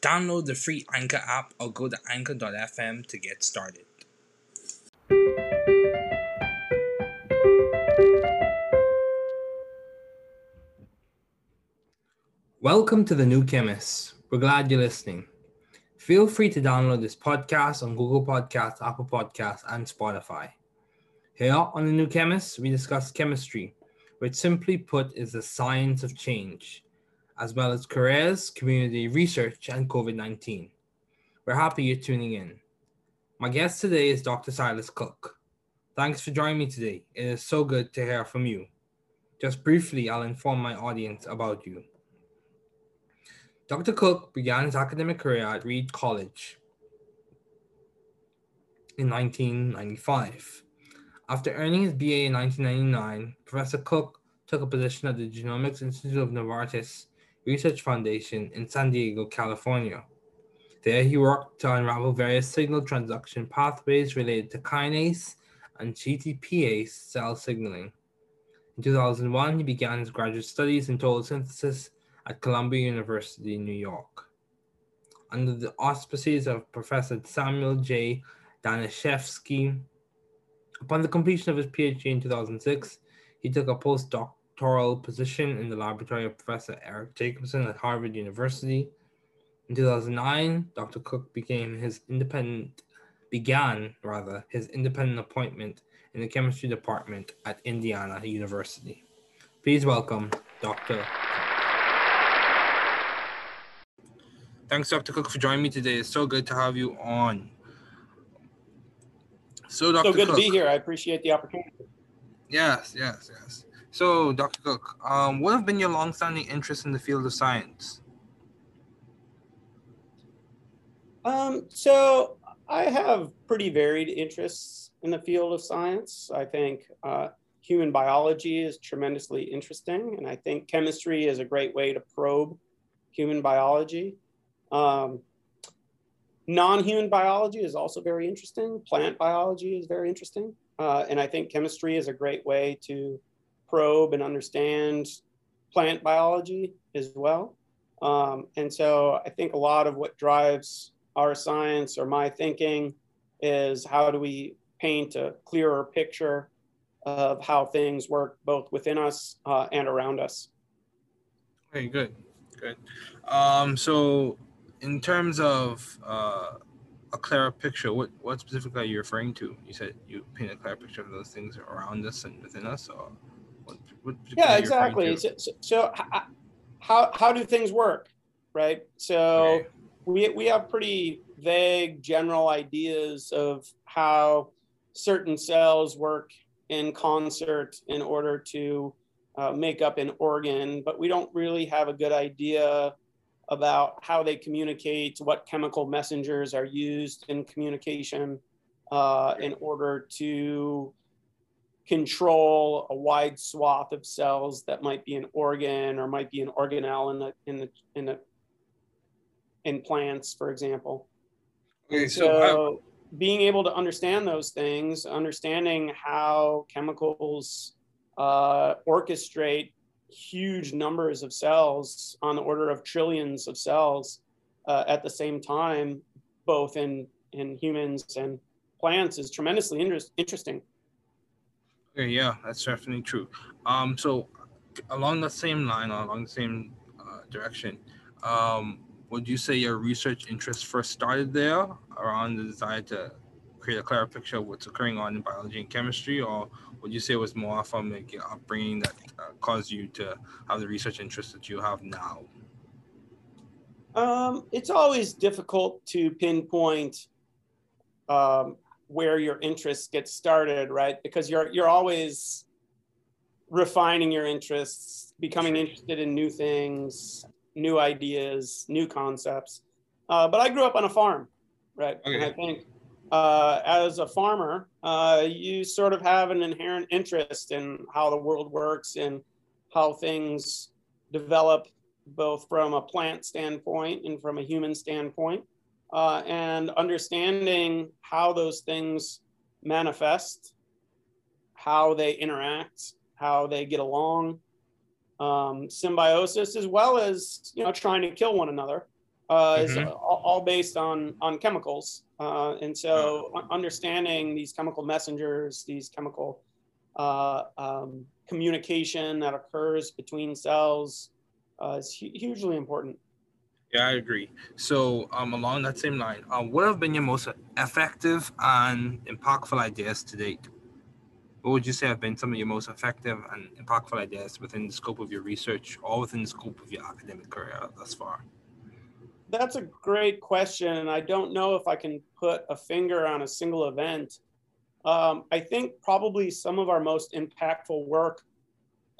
Download the free Anchor app or go to anchor.fm to get started. Welcome to The New Chemist. We're glad you're listening. Feel free to download this podcast on Google Podcasts, Apple Podcasts, and Spotify. Here on The New Chemist, we discuss chemistry, which simply put is the science of change as well as careers, community research, and COVID 19. We're happy you're tuning in. My guest today is Dr. Silas Cook. Thanks for joining me today. It is so good to hear from you. Just briefly, I'll inform my audience about you. Dr. Cook began his academic career at Reed College in 1995. After earning his BA in 1999, Professor Cook took a position at the Genomics Institute of Novartis Research Foundation in San Diego, California. There, he worked to unravel various signal transduction pathways related to kinase and GTPase cell signaling. In 2001, he began his graduate studies in total synthesis at Columbia University in New York. Under the auspices of Professor Samuel J. Danishefsky, upon the completion of his PhD in 2006, he took a postdoc position in the laboratory of Professor Eric Jacobsen at Harvard University. In 2009, Dr. Cook became his independent began rather his independent appointment in the chemistry department at Indiana University. Please welcome Dr. Thanks, Dr. Cook, for joining me today. It's so good to have you on. So, Dr. So good Cook, to be here. I appreciate the opportunity. Yes, yes, yes. So, Dr. Cook, um, what have been your longstanding interests in the field of science? Um, so, I have pretty varied interests in the field of science. I think uh, human biology is tremendously interesting, and I think chemistry is a great way to probe human biology. Um, non human biology is also very interesting, plant biology is very interesting. Uh, and I think chemistry is a great way to probe and understand plant biology as well. Um, and so I think a lot of what drives our science or my thinking is how do we paint a clearer picture of how things work both within us uh, and around us. Okay, good, good. Um, so, in terms of uh, a clearer picture, what what specifically are you referring to? You said you paint a clear picture of those things around us and within us, or yeah, exactly. So, so, how how do things work, right? So we we have pretty vague general ideas of how certain cells work in concert in order to uh, make up an organ, but we don't really have a good idea about how they communicate, what chemical messengers are used in communication uh, in order to control a wide swath of cells that might be an organ or might be an organelle in the in the in the in plants, for example. Okay, so, so being able to understand those things, understanding how chemicals uh, orchestrate huge numbers of cells on the order of trillions of cells uh, at the same time, both in in humans and plants, is tremendously inter- interesting. Yeah, that's definitely true. Um, so along the same line, along the same uh, direction, um, would you say your research interest first started there around the desire to create a clearer picture of what's occurring on in biology and chemistry, or would you say it was more from like your upbringing that uh, caused you to have the research interest that you have now? Um, it's always difficult to pinpoint um, where your interests get started, right? Because you're you're always refining your interests, becoming interested in new things, new ideas, new concepts. Uh, but I grew up on a farm, right? Okay. And I think uh, as a farmer, uh, you sort of have an inherent interest in how the world works and how things develop, both from a plant standpoint and from a human standpoint, uh, and understanding how those things manifest, how they interact, how they get along, um, symbiosis, as well as you know trying to kill one another, uh, mm-hmm. is all, all, based on on chemicals. Uh, and so, understanding these chemical messengers, these chemical uh, um, communication that occurs between cells uh, is hu- hugely important. Yeah, I agree. So, um, along that same line, uh, what have been your most effective and impactful ideas to date? What would you say have been some of your most effective and impactful ideas within the scope of your research or within the scope of your academic career thus far? That's a great question. I don't know if I can put a finger on a single event. Um, I think probably some of our most impactful work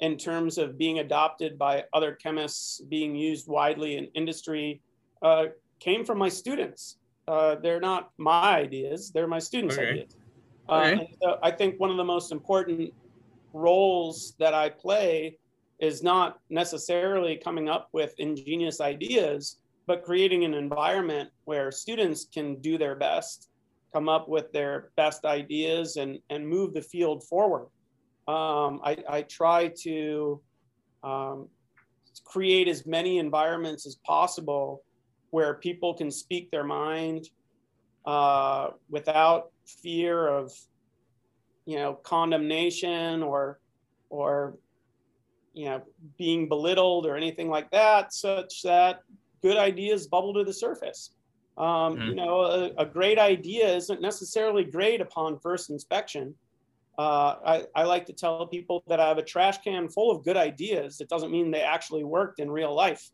in terms of being adopted by other chemists, being used widely in industry, uh, came from my students. Uh, they're not my ideas, they're my students' okay. ideas. Uh, okay. so I think one of the most important roles that I play is not necessarily coming up with ingenious ideas, but creating an environment where students can do their best, come up with their best ideas, and, and move the field forward. Um, I, I, try to um, create as many environments as possible where people can speak their mind uh, without fear of, you know, condemnation or, or, you know, being belittled or anything like that, such that good ideas bubble to the surface. Um, mm-hmm. You know, a, a, great idea isn't necessarily great upon first inspection. Uh, I, I, like to tell people that I have a trash can full of good ideas. It doesn't mean they actually worked in real life,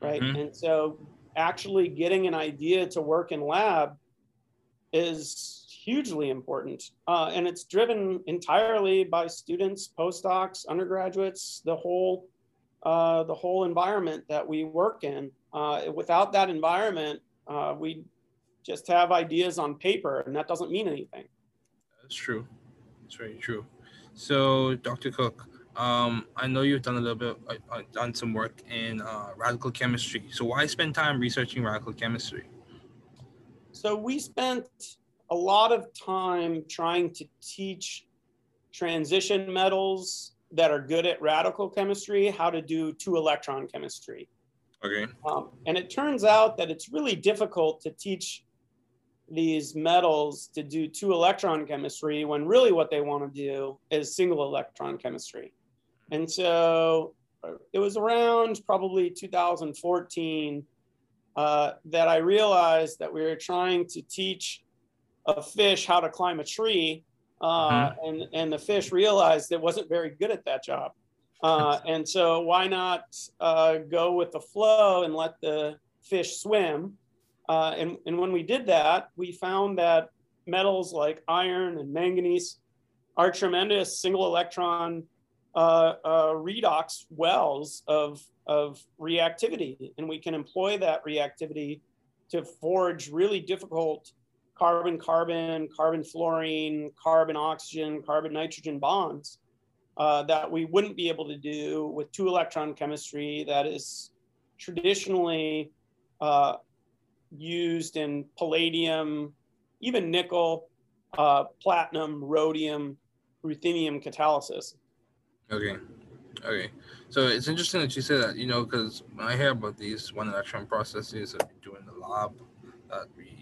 right? Mm-hmm. And so, actually getting an idea to work in lab is hugely important, uh, and it's driven entirely by students, postdocs, undergraduates, the whole uh, the whole environment that we work in. Uh, without that environment, uh, we just have ideas on paper, and that doesn't mean anything. That's true. That's very true. So, Dr. Cook, um, I know you've done a little bit, uh, uh, done some work in uh, radical chemistry. So, why spend time researching radical chemistry? So, we spent a lot of time trying to teach transition metals that are good at radical chemistry how to do two electron chemistry. Okay. Um, and it turns out that it's really difficult to teach these metals to do two electron chemistry when really what they want to do is single electron chemistry. And so uh, it was around probably 2014 uh, that I realized that we were trying to teach a fish how to climb a tree. Uh, mm-hmm. and, and the fish realized it wasn't very good at that job. Uh, and so why not uh, go with the flow and let the fish swim? Uh, and, and when we did that, we found that metals like iron and manganese are tremendous single electron uh, uh, redox wells of, of reactivity. And we can employ that reactivity to forge really difficult carbon carbon, carbon fluorine, carbon oxygen, carbon nitrogen bonds uh, that we wouldn't be able to do with two electron chemistry that is traditionally uh, used in palladium, even nickel, uh, platinum, rhodium, ruthenium catalysis. Okay. Okay. So it's interesting that you say that, you know, because when I hear about these one electron processes that we do in the lab, that we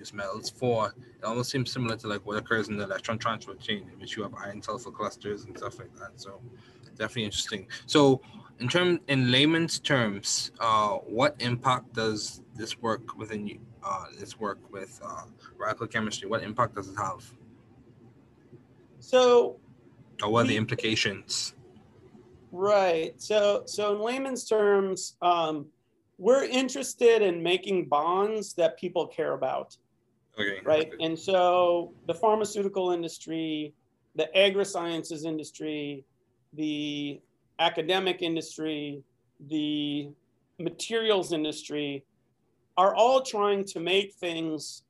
use metals for. It almost seems similar to like what occurs in the electron transfer chain, in which you have iron sulfur clusters and stuff like that. So definitely interesting. So in term in layman's terms, uh, what impact does this work within you? Uh, this work with uh, radical chemistry, what impact does it have? So, or what are the implications? Right. So, so in layman's terms, um, we're interested in making bonds that people care about. Okay. Right. And so the pharmaceutical industry, the agri-sciences industry, the academic industry, the materials industry are all trying to make things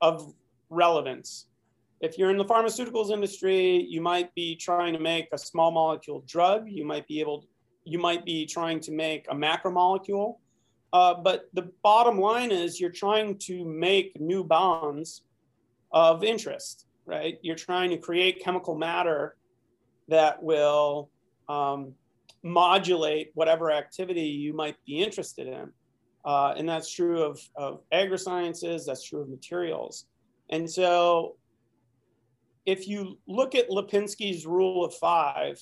of relevance. If you're in the pharmaceuticals industry, you might be trying to make a small molecule drug. You might be able, you might be trying to make a macromolecule. Uh, but the bottom line is you're trying to make new bonds of interest, right? You're trying to create chemical matter that will um, modulate whatever activity you might be interested in. Uh, and that's true of, of agri-sciences, that's true of materials. And so if you look at Lipinski's rule of five,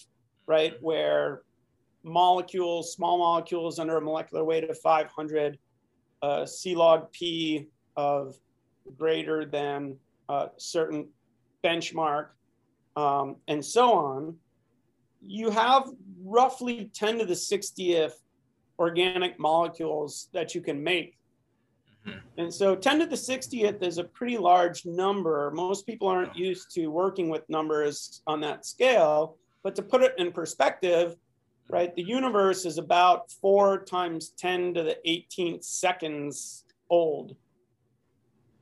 right, where molecules, small molecules under a molecular weight of 500, uh, C log P of greater than a certain benchmark, um, and so on, you have roughly 10 to the 60th organic molecules that you can make. Mm-hmm. And so 10 to the 60th is a pretty large number. Most people aren't used to working with numbers on that scale. But to put it in perspective, right, the universe is about four times 10 to the 18th seconds old.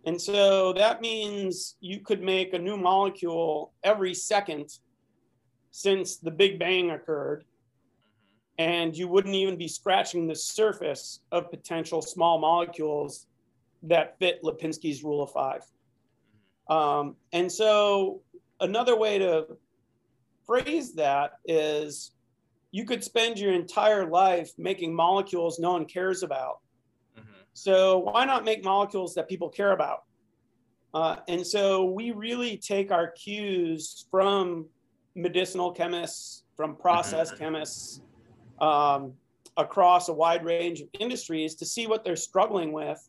And so that means you could make a new molecule every second since the Big Bang occurred. And you wouldn't even be scratching the surface of potential small molecules that fit Lipinski's rule of five. Um, and so another way to phrase that is you could spend your entire life making molecules no one cares about. Mm-hmm. So why not make molecules that people care about? Uh, and so we really take our cues from medicinal chemists, from process mm-hmm. chemists, um, across a wide range of industries to see what they're struggling with,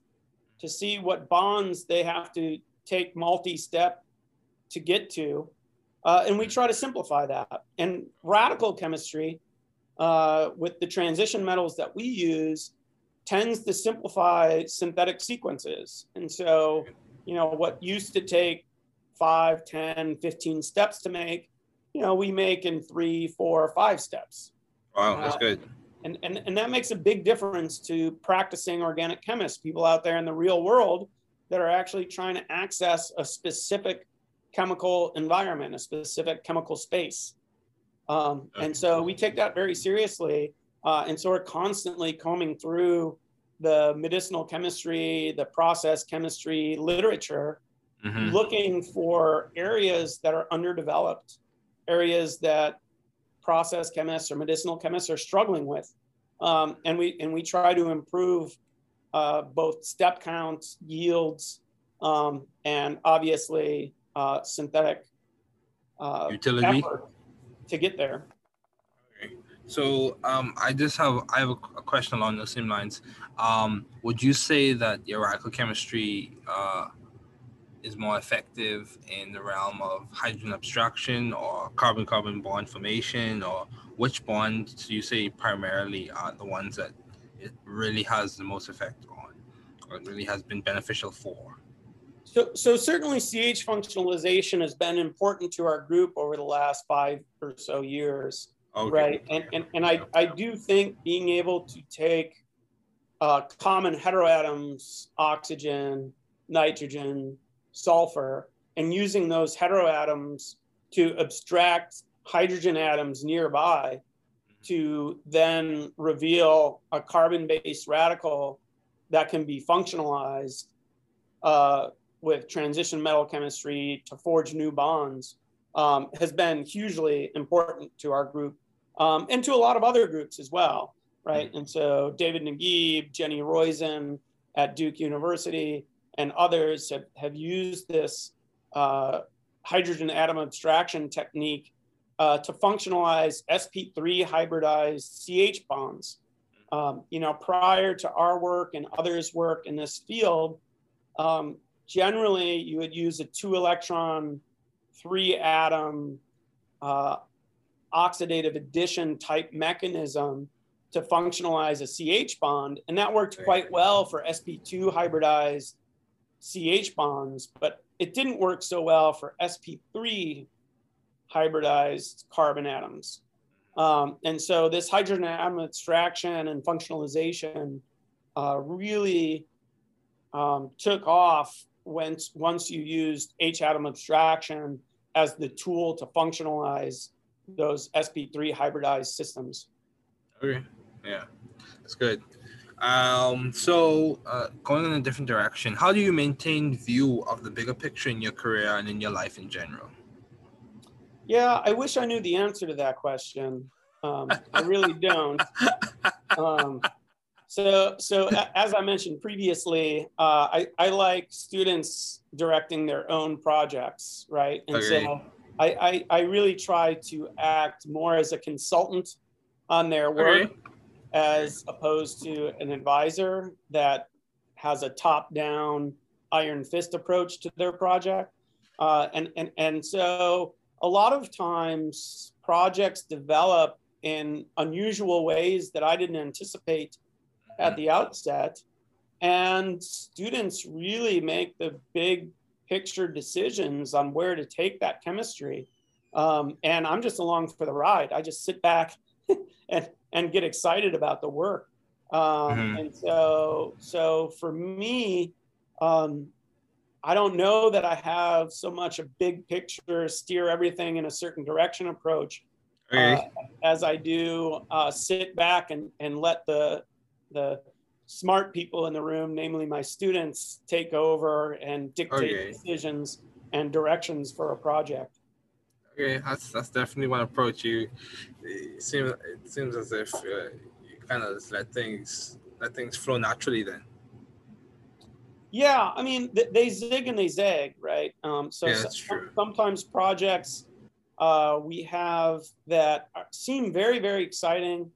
to see what bonds they have to take multi-step to get to. Uh, and we try to simplify that. And radical chemistry, uh, with the transition metals that we use, tends to simplify synthetic sequences. And so, you know, what used to take 5, 10, 15 steps to make you know, we make in three, four, five steps. Wow, that's uh, good. And, and, and that makes a big difference to practicing organic chemists, people out there in the real world that are actually trying to access a specific chemical environment, a specific chemical space. Um, and so we take that very seriously. Uh, and so we're constantly combing through the medicinal chemistry, the process chemistry literature, mm-hmm. looking for areas that are underdeveloped areas that process chemists or medicinal chemists are struggling with. Um, and we and we try to improve uh, both step counts, yields, um, and obviously uh, synthetic uh, utility to get there. Okay. So um, I just have I have a, a, question along those same lines. Um, would you say that your radical chemistry uh, is more effective in the realm of hydrogen abstraction or carbon carbon bond formation or which bonds do you say primarily are the ones that it really has the most effect on or it really has been beneficial for so, so certainly ch functionalization has been important to our group over the last five or so years okay. right and, and, and I, I do think being able to take uh, common heteroatoms oxygen nitrogen sulfur and using those heteroatoms to abstract hydrogen atoms nearby to then reveal a carbon based radical that can be functionalized uh, with transition metal chemistry to forge new bonds um, has been hugely important to our group um, and to a lot of other groups as well, right? And so David Nagib, Jenny Roizen at Duke University, and others have, have used this uh, hydrogen atom abstraction technique uh, to functionalize sp3 hybridized CH bonds. Um, you know, prior to our work and others' work in this field, um, generally you would use a two electron, three atom uh, oxidative addition type mechanism to functionalize a CH bond. And that worked quite well for sp2 hybridized CH bonds, but it didn't work so well for sp3 hybridized carbon atoms. Um, and so this hydrogen atom abstraction and functionalization uh, really um, took off once once you used H atom abstraction as the tool to functionalize those SP3 hybridized systems. Okay, yeah, that's good. Um, so uh, going in a different direction, how do you maintain view of the bigger picture in your career and in your life in general? Yeah, I wish I knew the answer to that question. Um, I really don't. Um, so, so as I mentioned previously, uh, I, I like students directing their own projects, right? And okay. so I, I, I, really try to act more as a consultant on their work okay. As opposed to an advisor that has a top-down iron fist approach to their project. Uh, and, and, and so a lot of times projects develop in unusual ways that I didn't anticipate at mm-hmm. the outset. And students really make the big picture decisions on where to take that chemistry. Um, and I'm just along for the ride. I just sit back and, and get excited about the work. Um, mm-hmm. And so, so for me, um, I don't know that I have so much a big picture, steer everything in a certain direction approach okay. uh, as I do uh, sit back and, and let the the smart people in the room, namely my students, take over and dictate okay. decisions and directions for a project. Okay, that's that's definitely one approach. You it seems it seems as if uh, you kind of let things let things flow naturally then. Yeah, I mean they zig and they zag, right? Um, so, yeah, so sometimes projects uh, we have that seem very very exciting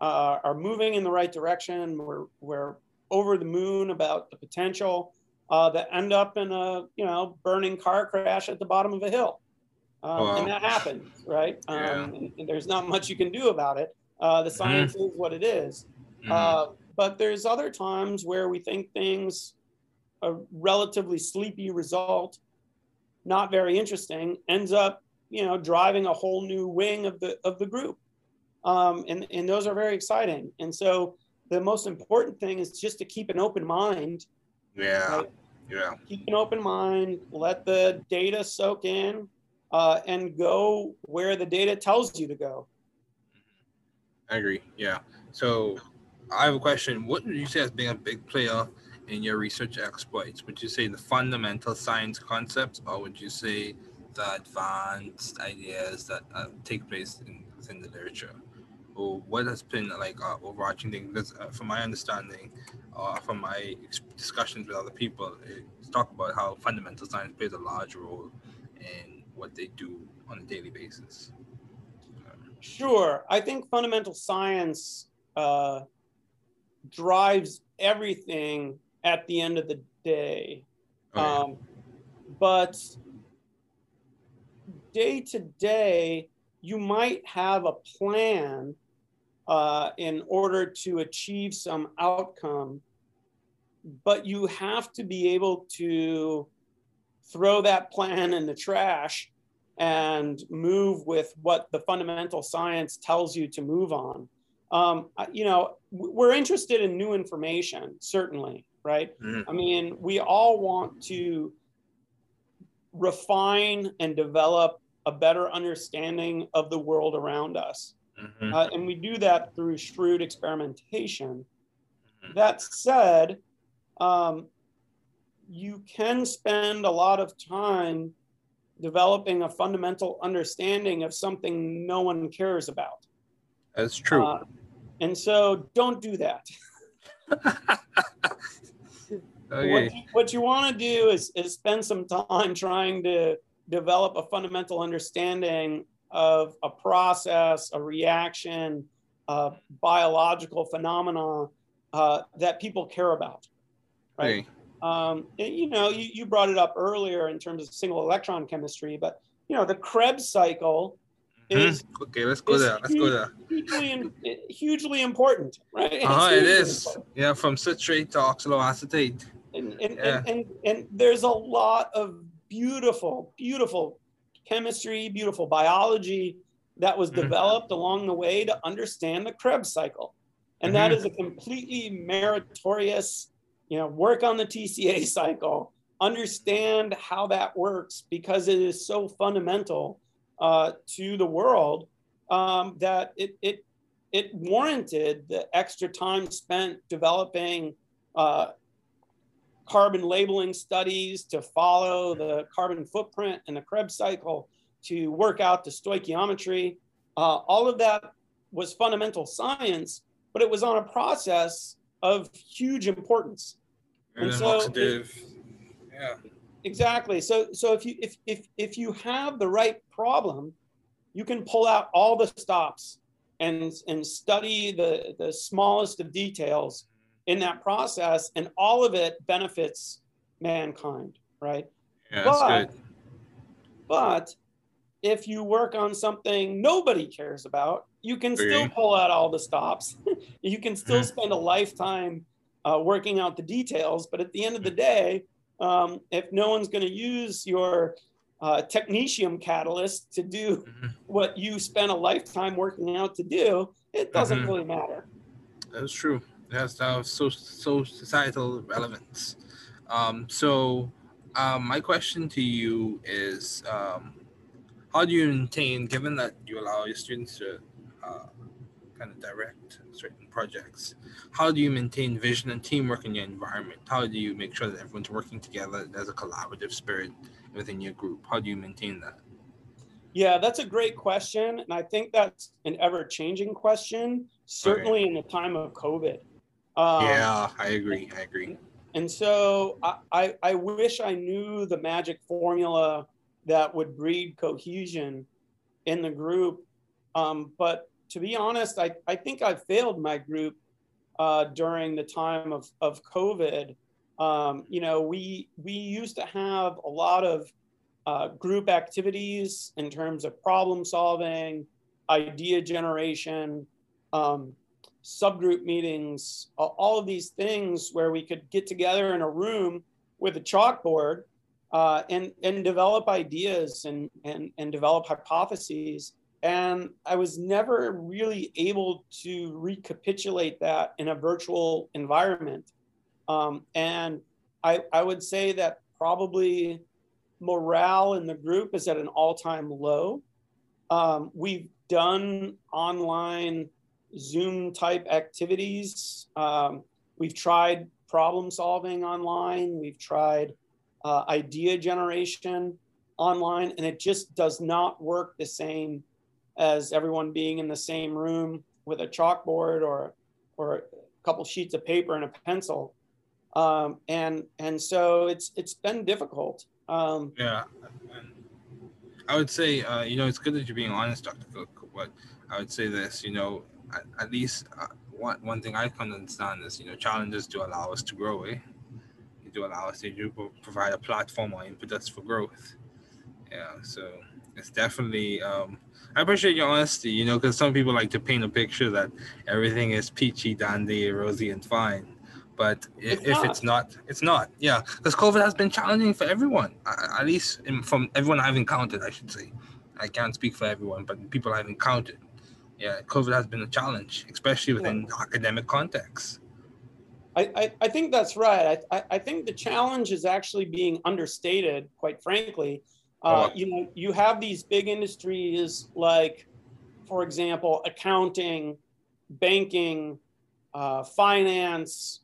uh, are moving in the right direction. We're, we're over the moon about the potential uh, that end up in a you know burning car crash at the bottom of a hill. Um, wow. And that happens, right? Yeah. Um, and, and, there's not much you can do about it. Uh, the mm-hmm. science mm-hmm. is what it is. Mm-hmm. Uh, but there's other times where we think things, a relatively sleepy result, not very interesting, ends up you know driving a whole new wing of the of the group um, and, and those are very exciting. And so the most important thing is just to keep an open mind. Yeah. Right? Yeah. Keep an open mind, let the data soak in, uh, and go where the data tells you to go. I agree. Yeah. So I have a question. What would you say as being a big player in your research exploits? Would you say the fundamental science concepts, or would you say the advanced ideas that uh, take place in, the literature? or what has been like uh, overarching thing? Because uh, from my understanding, uh, from my discussions with other people, it's talk about how fundamental science plays a large role in what they do on a daily basis. Sure, I think fundamental science uh, drives everything at the end of the day, oh, yeah. um, but day to day you might have a plan uh, in order to achieve some outcome, but you have to be able to throw that plan in the trash and move with what the fundamental science tells you to move on. Um, you know, we're interested in new information, certainly, right? Mm. I mean, we all want to refine and develop a better understanding of the world around us. Mm-hmm. Uh, and we do that through shrewd experimentation. Mm-hmm. That said, um, you can spend a lot of time developing a fundamental understanding of something no one cares about. That's true. Uh, and so don't do that. okay. What you, what you want to do is, is spend some time trying to develop a fundamental understanding of a process, a reaction, a biological phenomena uh, that people care about, right? Hey. Um, and, you know, you, you brought it up earlier in terms of single electron chemistry, but you know, the Krebs cycle mm-hmm. is okay. Let's go there. Let's go there. Hugely, hugely important, right? Uh-huh, it is. Important. Yeah, from citrate to oxaloacetate. And and, yeah. and, and, and there's a lot of beautiful, beautiful chemistry, beautiful biology that was mm-hmm. developed along the way to understand the Krebs cycle. And mm-hmm. that is a completely meritorious you know, work on the TCA cycle, understand how that works because it is so fundamental uh, to the world um, that it, it, it warranted the extra time spent developing uh, carbon labeling studies to follow the carbon footprint and the Krebs cycle to work out the stoichiometry. Uh, all of that was fundamental science, but it was on a process of huge importance. And, and so, it, yeah, exactly. So, so if you if if if you have the right problem, you can pull out all the stops and and study the the smallest of details in that process, and all of it benefits mankind, right? Yeah, that's but, good. But if you work on something nobody cares about, you can still pull out all the stops. you can still mm. spend a lifetime uh, working out the details. But at the end of the day, um, if no one's going to use your uh, technetium catalyst to do mm-hmm. what you spent a lifetime working out to do, it doesn't mm-hmm. really matter. That's true. It has uh, so so societal relevance. Um, so, um, my question to you is, um, how do you maintain, given that you allow your students to uh, kind of direct certain projects, how do you maintain vision and teamwork in your environment? How do you make sure that everyone's working together? There's a collaborative spirit within your group. How do you maintain that? Yeah, that's a great question. And I think that's an ever changing question, certainly okay. in the time of COVID. Um, yeah, I agree. I agree. And so I, I, I wish I knew the magic formula that would breed cohesion in the group. Um, but to be honest, I, I think I failed my group uh, during the time of, of COVID. Um, you know, we, we used to have a lot of uh, group activities in terms of problem solving, idea generation, um, subgroup meetings, all of these things where we could get together in a room with a chalkboard uh, and and develop ideas and and and develop hypotheses. And I was never really able to recapitulate that in a virtual environment. Um, and I, I would say that probably morale in the group is at an all-time low. Um, we've done online Zoom type activities. Um, we've tried problem solving online. We've tried uh, idea generation online, and it just does not work the same as everyone being in the same room with a chalkboard or or a couple sheets of paper and a pencil. Um, and and so it's it's been difficult. Um, yeah, I would say uh, you know it's good that you're being honest, Dr. Cook. But I would say this, you know, at, at least uh, one one thing I can understand is you know challenges do allow us to grow. Eh? They do allow us to provide a platform or impetus for growth. Yeah, so it's definitely. Um, I appreciate your honesty, you know, because some people like to paint a picture that everything is peachy, dandy, rosy, and fine. But it's if it's not, it's not. Yeah, because COVID has been challenging for everyone, at least from everyone I've encountered, I should say. I can't speak for everyone, but people I've encountered. Yeah, COVID has been a challenge, especially within yeah. academic context. I, I, think that's right. I, I think the challenge is actually being understated, quite frankly. Uh, oh. You know, you have these big industries like, for example, accounting, banking, uh, finance,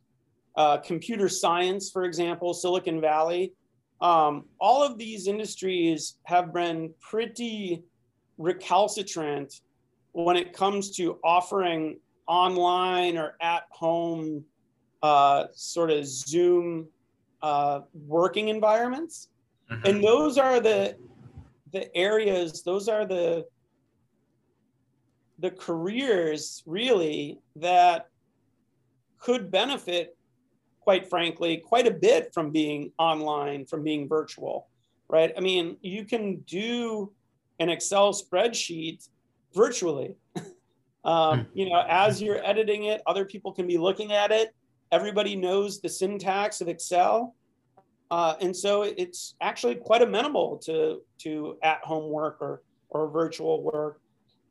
uh, computer science, for example, Silicon Valley. Um, all of these industries have been pretty recalcitrant when it comes to offering online or at home uh, sort of Zoom uh, working environments, mm-hmm. and those are the the areas. Those are the the careers really that could benefit, quite frankly, quite a bit from being online, from being virtual, right? I mean, you can do an Excel spreadsheet virtually. um, hmm. you know, as you're editing it, other people can be looking at it everybody knows the syntax of Excel. Uh, and so it's actually quite amenable to, to at-home work or, or virtual work.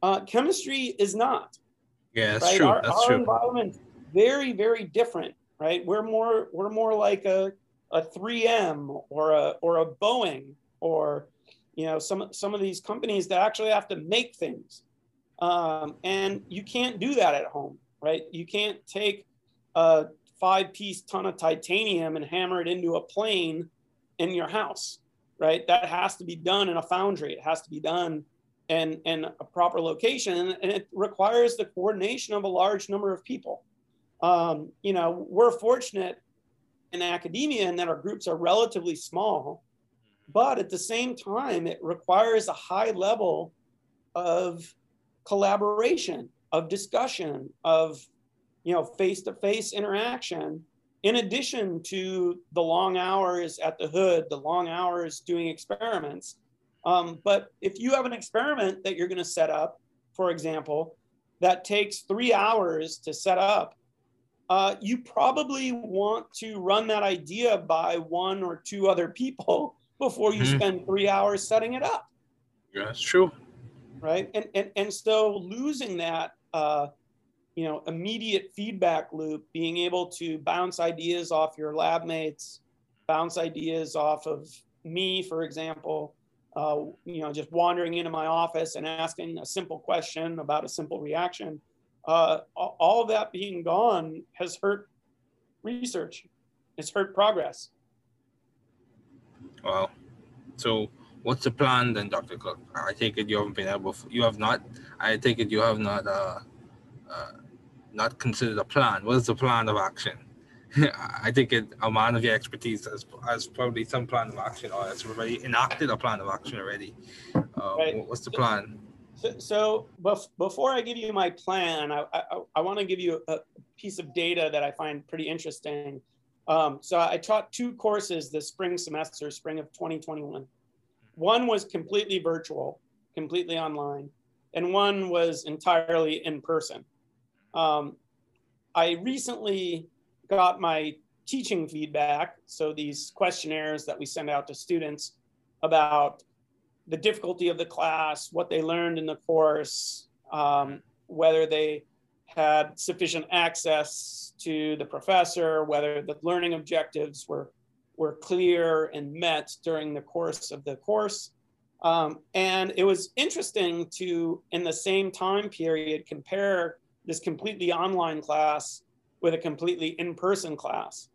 Uh, chemistry is not. Yeah, that's right? true. Our, that's our true. environment very, very different. right? We're more we're more like a a 3M or a or a Boeing or you know some some of these companies that actually have to make things, um, and you can't do that at home, right? You can't take a five piece ton of titanium and hammer it into a plane in your house, right? That has to be done in a foundry. It has to be done in, in a proper location, and it requires the coordination of a large number of people. Um, you know, we're fortunate in academia in that our groups are relatively small, but at the same time, it requires a high level of collaboration, of discussion, of you know face-to-face interaction in addition to the long hours at the hood the long hours doing experiments. Um, but if you have an experiment that you're going to set up for example that takes three hours to set up uh, you probably want to run that idea by one or two other people before you mm-hmm. spend three hours setting it up. Yeah that's true. Right? And and, and so losing that uh, you know immediate feedback loop being able to bounce ideas off your lab mates bounce ideas off of me for example uh, you know just wandering into my office and asking a simple question about a simple reaction. Uh, all of that being gone has hurt research. It's hurt progress. Well so what's the plan then dr cook? I take it you haven't been able you have not i take it you have not uh, uh, not considered a plan. What is the plan of action? I think it, a man of your expertise has, has probably some plan of action or has already enacted a plan of action already. Uh, right. What's the plan? So, so bef- before I give you my plan, I, I, I want to give you a piece of data that I find pretty interesting. Um, so I taught two courses this spring semester, spring of 2021. One was completely virtual, completely online, and one was entirely in person. Um, I recently got my teaching feedback, so these questionnaires that we send out to students about the difficulty of the class, what they learned in the course, um, whether they had sufficient access to the professor, whether the learning objectives were, were clear and met during the course of the course. Um, and it was interesting to, in the same time period, compare this completely online class with a completely in-person class.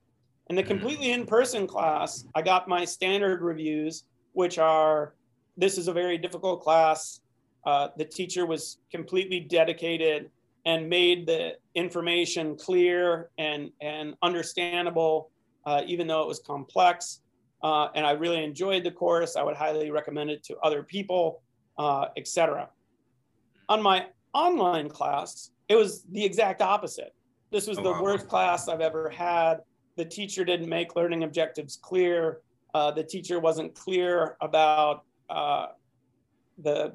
In the mm. completely in-person class, I got my standard reviews, which are, this is a very difficult class. Uh, the teacher was completely dedicated and made the information clear and, and understandable, uh, even though it was complex. Uh, and I really enjoyed the course. I would highly recommend it to other people, uh, etc. On my online class, it was the exact opposite. This was oh, the wow. worst class I've ever had. The teacher didn't make learning objectives clear. Uh, the teacher wasn't clear about uh, the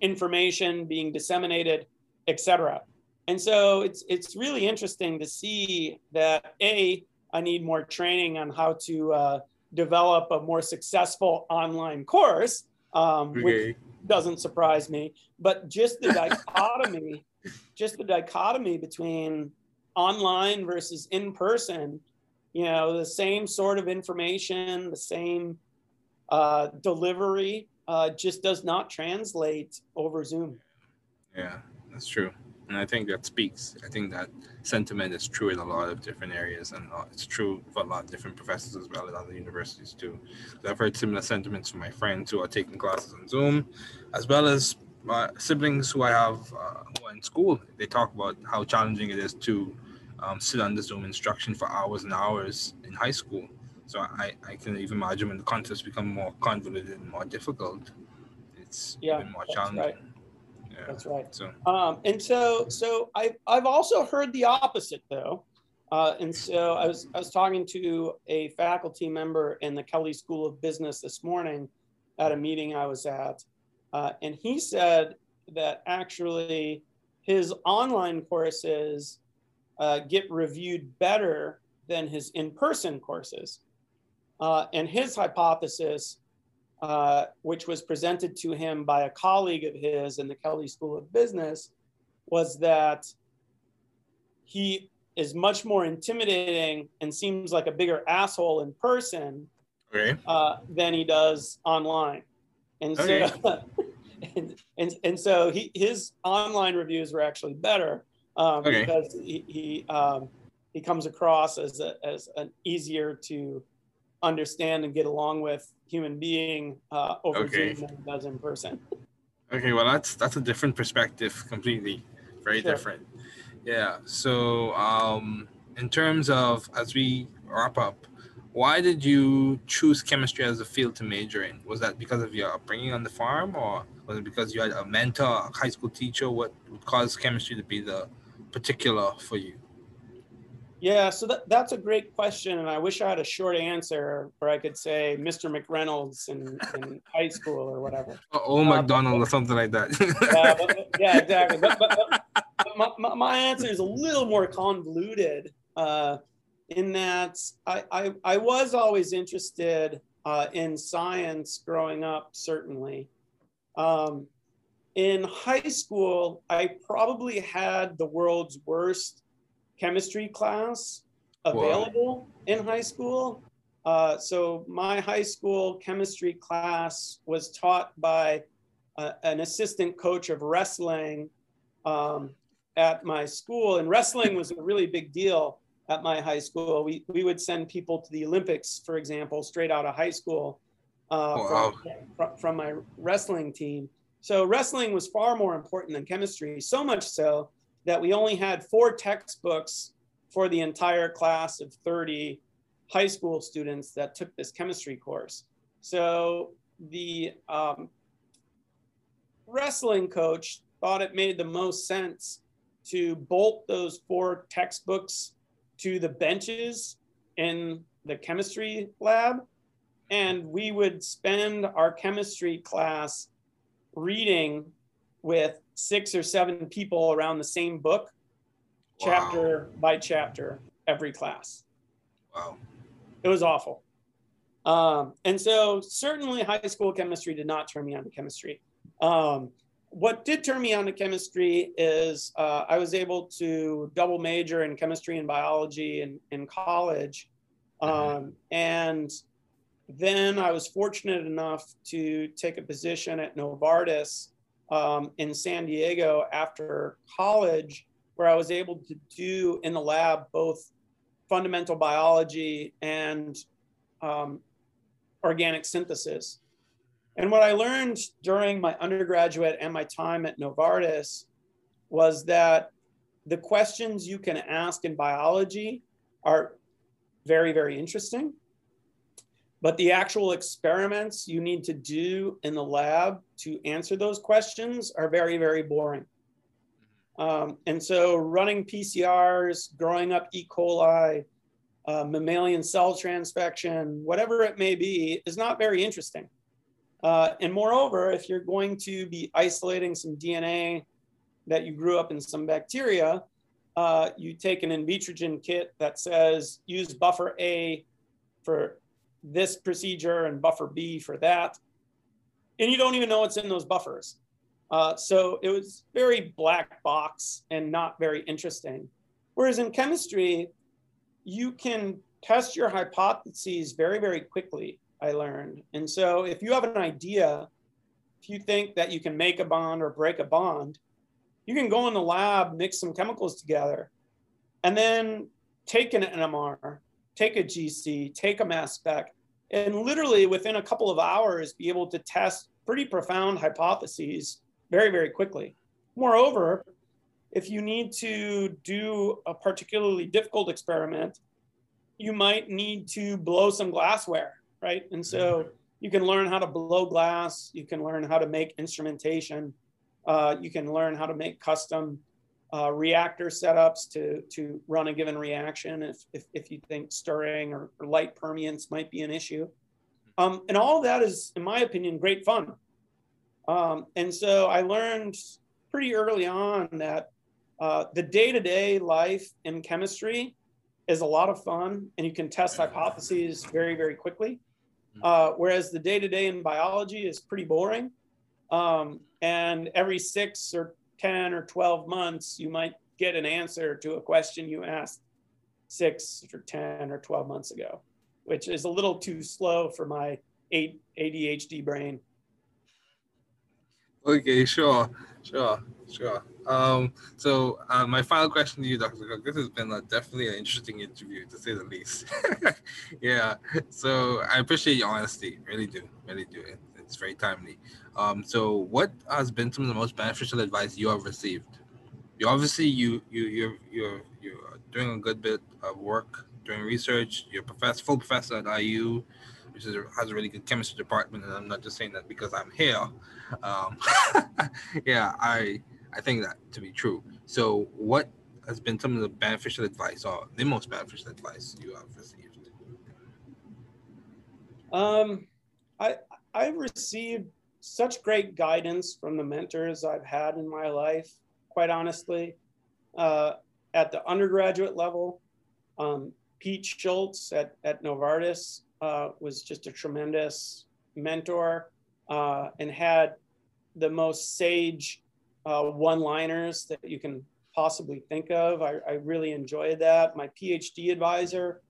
information being disseminated, etc. And so it's it's really interesting to see that a I need more training on how to uh, develop a more successful online course, um, okay. which doesn't surprise me. But just the dichotomy, just the dichotomy between online versus in person, you know, the same sort of information, the same uh, delivery uh, just does not translate over Zoom. Yeah, that's true and I think that speaks. I think that sentiment is true in a lot of different areas, and it's true for a lot of different professors as well at other universities too. I've heard similar sentiments from my friends who are taking classes on Zoom, as well as my siblings who I have uh, who are in school. They talk about how challenging it is to um, sit under Zoom instruction for hours and hours in high school. So I, I can even imagine when the concepts become more convoluted and more difficult, it's yeah, even more challenging. Right. Yeah. That's right. So, um, and so, so I've, I've also heard the opposite though. Uh, and so I was, I was talking to a faculty member in the Kelley School of Business this morning at a meeting I was at. Uh, and he said that actually his online courses uh, get reviewed better than his in-person courses. Uh, and his hypothesis uh, which was presented to him by a colleague of his in the Kelley School of Business, was that he is much more intimidating and seems like a bigger asshole in person okay. uh, than he does online. And so, and, and, and so he, his online reviews were actually better um, okay. because he, he, um, he comes across as, a, as an easier to understand and get along with human being uh, over okay. Zoom than he does in person. Okay, well that's that's a different perspective completely, very sure. different. Yeah. So um, in terms of as we wrap up, why did you choose chemistry as a field to major in? Was that because of your upbringing on the farm, or was it because you had a mentor, a high school teacher? What caused chemistry to be the particular for you? Yeah, so that, that's a great question, and I wish I had a short answer, where I could say Mr. McReynolds in, in high school or whatever. Oh, uh, McDonald or something like that. yeah, but, yeah, exactly. But, but, but my, my, my, answer is a little more convoluted uh, in that I, I, I, was always interested uh, in science growing up, certainly. Um, in high school, I probably had the world's worst chemistry class available in high school. Uh, so my high school chemistry class was taught by uh, an assistant coach of wrestling um, at my school, and wrestling was a really big deal at my high school. We we would send people to the Olympics, for example, straight out of high school uh, wow. from, from my wrestling team. So wrestling was far more important than chemistry, so much so that we only had four textbooks for the entire class of 30 high school students that took this chemistry course. So the um, wrestling coach thought it made the most sense to bolt those four textbooks to the benches in the chemistry lab. And we would spend our chemistry class reading with six or seven people around the same book, wow. chapter by chapter, every class. Wow. It was awful. Um, and so, certainly, high school chemistry did not turn me on to chemistry. Um, what did turn me on to chemistry is uh, I was able to double major in chemistry and biology in, in college. Mm-hmm. Um, and then I was fortunate enough to take a position at Novartis um, in San Diego after college, where I was able to do in the lab both fundamental biology and um, organic synthesis. And what I learned during my undergraduate and my time at Novartis was that the questions you can ask in biology are very, very interesting. But the actual experiments you need to do in the lab to answer those questions are very, very boring. Um, and so running PCRs, growing up E. coli, uh, mammalian cell transfection, whatever it may be, is not very interesting. Uh, and moreover, if you're going to be isolating some DNA that you grew up in some bacteria, uh, you take an Invitrogen kit that says use buffer A for this procedure and buffer B for that. And you don't even know what's in those buffers. Uh, so it was very black box and not very interesting. Whereas in chemistry, you can test your hypotheses very, very quickly, I learned. And so if you have an idea, if you think that you can make a bond or break a bond, you can go in the lab, mix some chemicals together, and then take an NMR take a GC, take a mass spec, and literally within a couple of hours be able to test pretty profound hypotheses very, very quickly. Moreover, if you need to do a particularly difficult experiment, you might need to blow some glassware, right? And so mm-hmm. you can learn how to blow glass, you can learn how to make instrumentation, uh, you can learn how to make custom uh, reactor setups to, to run a given reaction if, if, if you think stirring or, or, light permeance might be an issue. Um, and all that is, in my opinion, great fun. Um, and so I learned pretty early on that uh, the day to day life in chemistry is a lot of fun and you can test hypotheses very, very quickly. Uh, whereas the day to day in biology is pretty boring. Um, and every six or 10 or 12 months, you might get an answer to a question you asked six or 10 or 12 months ago, which is a little too slow for my ADHD brain. Okay, sure, sure, sure. Um, so uh, my final question to you, Dr. Cook. This has been a, definitely an interesting interview, to say the least. yeah. So I appreciate your honesty. Really do. Really do. It, it's very timely. Um, so what has been some of the most beneficial advice you have received? You obviously you you you're you're you're doing a good bit of work doing research. You're a professor, full professor at IU which is, has a really good chemistry department. And I'm not just saying that because I'm here. Um, yeah, I I think that to be true. So, what has been some of the beneficial advice or the most beneficial advice you have received? Um, I I've received such great guidance from the mentors I've had in my life. Quite honestly, uh, at the undergraduate level, um, Pete Schultz at, at Novartis uh, was just a tremendous mentor uh, and had the most sage uh, one liners that you can possibly think of. I, I, really enjoyed that. My PhD advisor,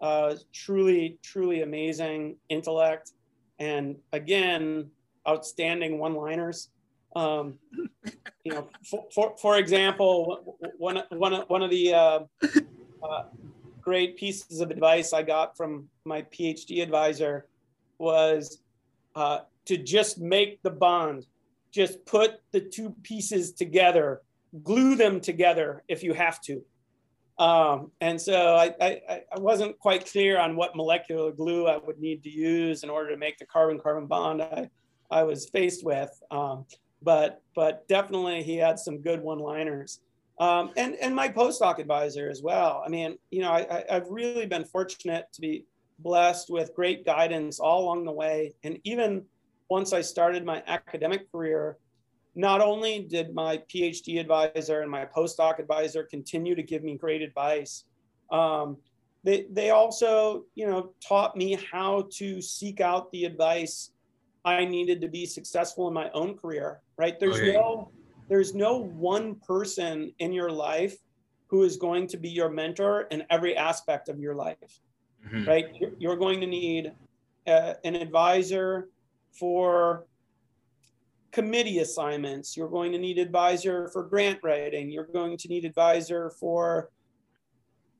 uh, truly, truly amazing intellect. And again, outstanding one liners. Um, you know, for, for, for, example, one, one, one of the uh, uh, great pieces of advice I got from my PhD advisor was uh, to just make the bond, just put the two pieces together, glue them together if you have to. Um, and so I, I, I, wasn't quite clear on what molecular glue I would need to use in order to make the carbon-carbon bond I, I was faced with. Um, but, but definitely he had some good one-liners um, and and my postdoc advisor as well. I mean, you know, I, I've really been fortunate to be blessed with great guidance all along the way. And even once I started my academic career, not only did my PhD advisor and my postdoc advisor continue to give me great advice, um, they, they also, you know, taught me how to seek out the advice I needed to be successful in my own career, right? There's okay. no there's no one person in your life who is going to be your mentor in every aspect of your life mm-hmm. right you're going to need uh, an advisor for committee assignments you're going to need advisor for grant writing you're going to need advisor for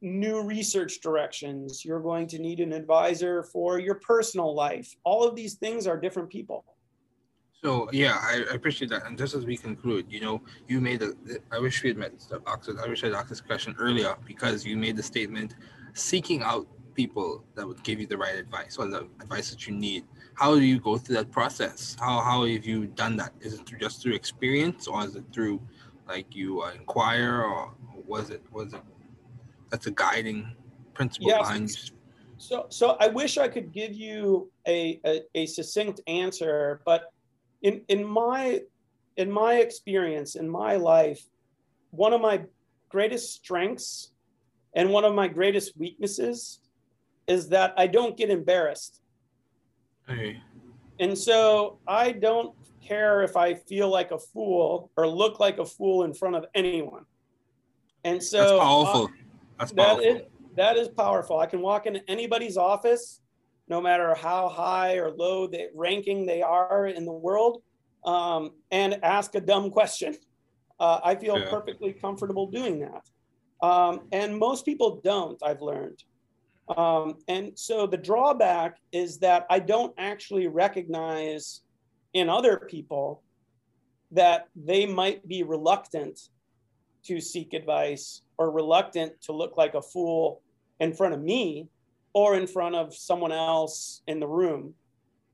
new research directions you're going to need an advisor for your personal life all of these things are different people so yeah, I, appreciate that. And just as we conclude, you know, you made a. I wish we had met Oxford. I wish I had asked this question earlier because you made the statement, seeking out people that would give you the right advice or the advice that you need. How do you go through that process? How how have you done that? Is it through, just through experience, or is it through like you uh, inquire, or was it was it that's a guiding principle yes. behind? You? So so I wish I could give you a, a, a succinct answer, but in in my in my experience in my life one of my greatest strengths and one of my greatest weaknesses is that i don't get embarrassed hey. and so i don't care if i feel like a fool or look like a fool in front of anyone and so that's powerful that's powerful. That is, that is powerful i can walk into anybody's office no matter how high or low the ranking they are in the world, um, and ask a dumb question. Uh, I feel yeah. perfectly comfortable doing that. Um, and most people don't, I've learned. Um, and so the drawback is that I don't actually recognize in other people that they might be reluctant to seek advice or reluctant to look like a fool in front of me or in front of someone else in the room.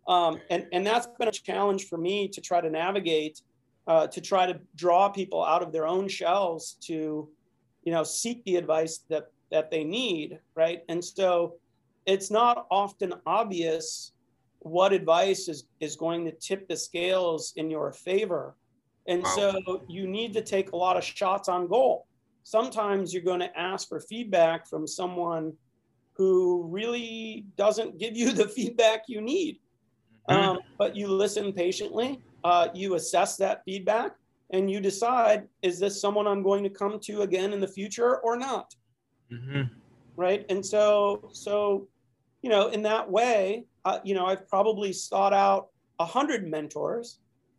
Um, and, and that's been a challenge for me to try to navigate, uh, to try to draw people out of their own shells to, you know, seek the advice that, that they need, right? And so it's not often obvious what advice is, is going to tip the scales in your favor. And wow. so you need to take a lot of shots on goal. Sometimes you're going to ask for feedback from someone who really doesn't give you the feedback you need. Mm-hmm. Um, but you listen patiently, uh, you assess that feedback, and you decide is this someone I'm going to come to again in the future or not? Mm-hmm. right? And so, so, you know, in that way, uh, you know, I've probably sought out a hundred mentors,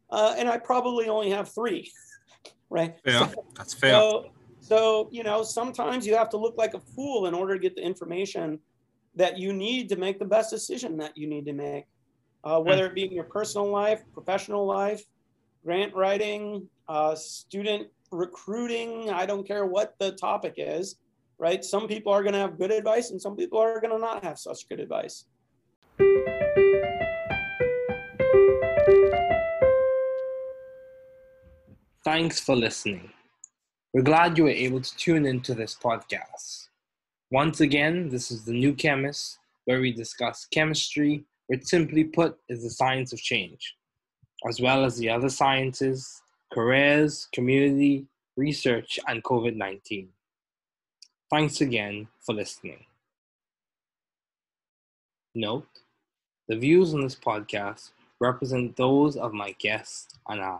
uh, and I probably only have three, right? Yeah, so, that's fair. So, so, you know, sometimes you have to look like a fool in order to get the information that you need to make the best decision that you need to make, uh, hmm. whether it be in your personal life, professional life, grant writing, uh, student recruiting. I don't care what the topic is, right? Some people are going to have good advice and some people are going to not have such good advice. Thanks for listening. We're glad you were able to tune into this podcast. Once again, this is The New Chemist, where we discuss chemistry, which simply put is the science of change, as well as the other sciences, careers, community, research, and COVID 19. Thanks again for listening. Note, the views on this podcast represent those of my guests and I.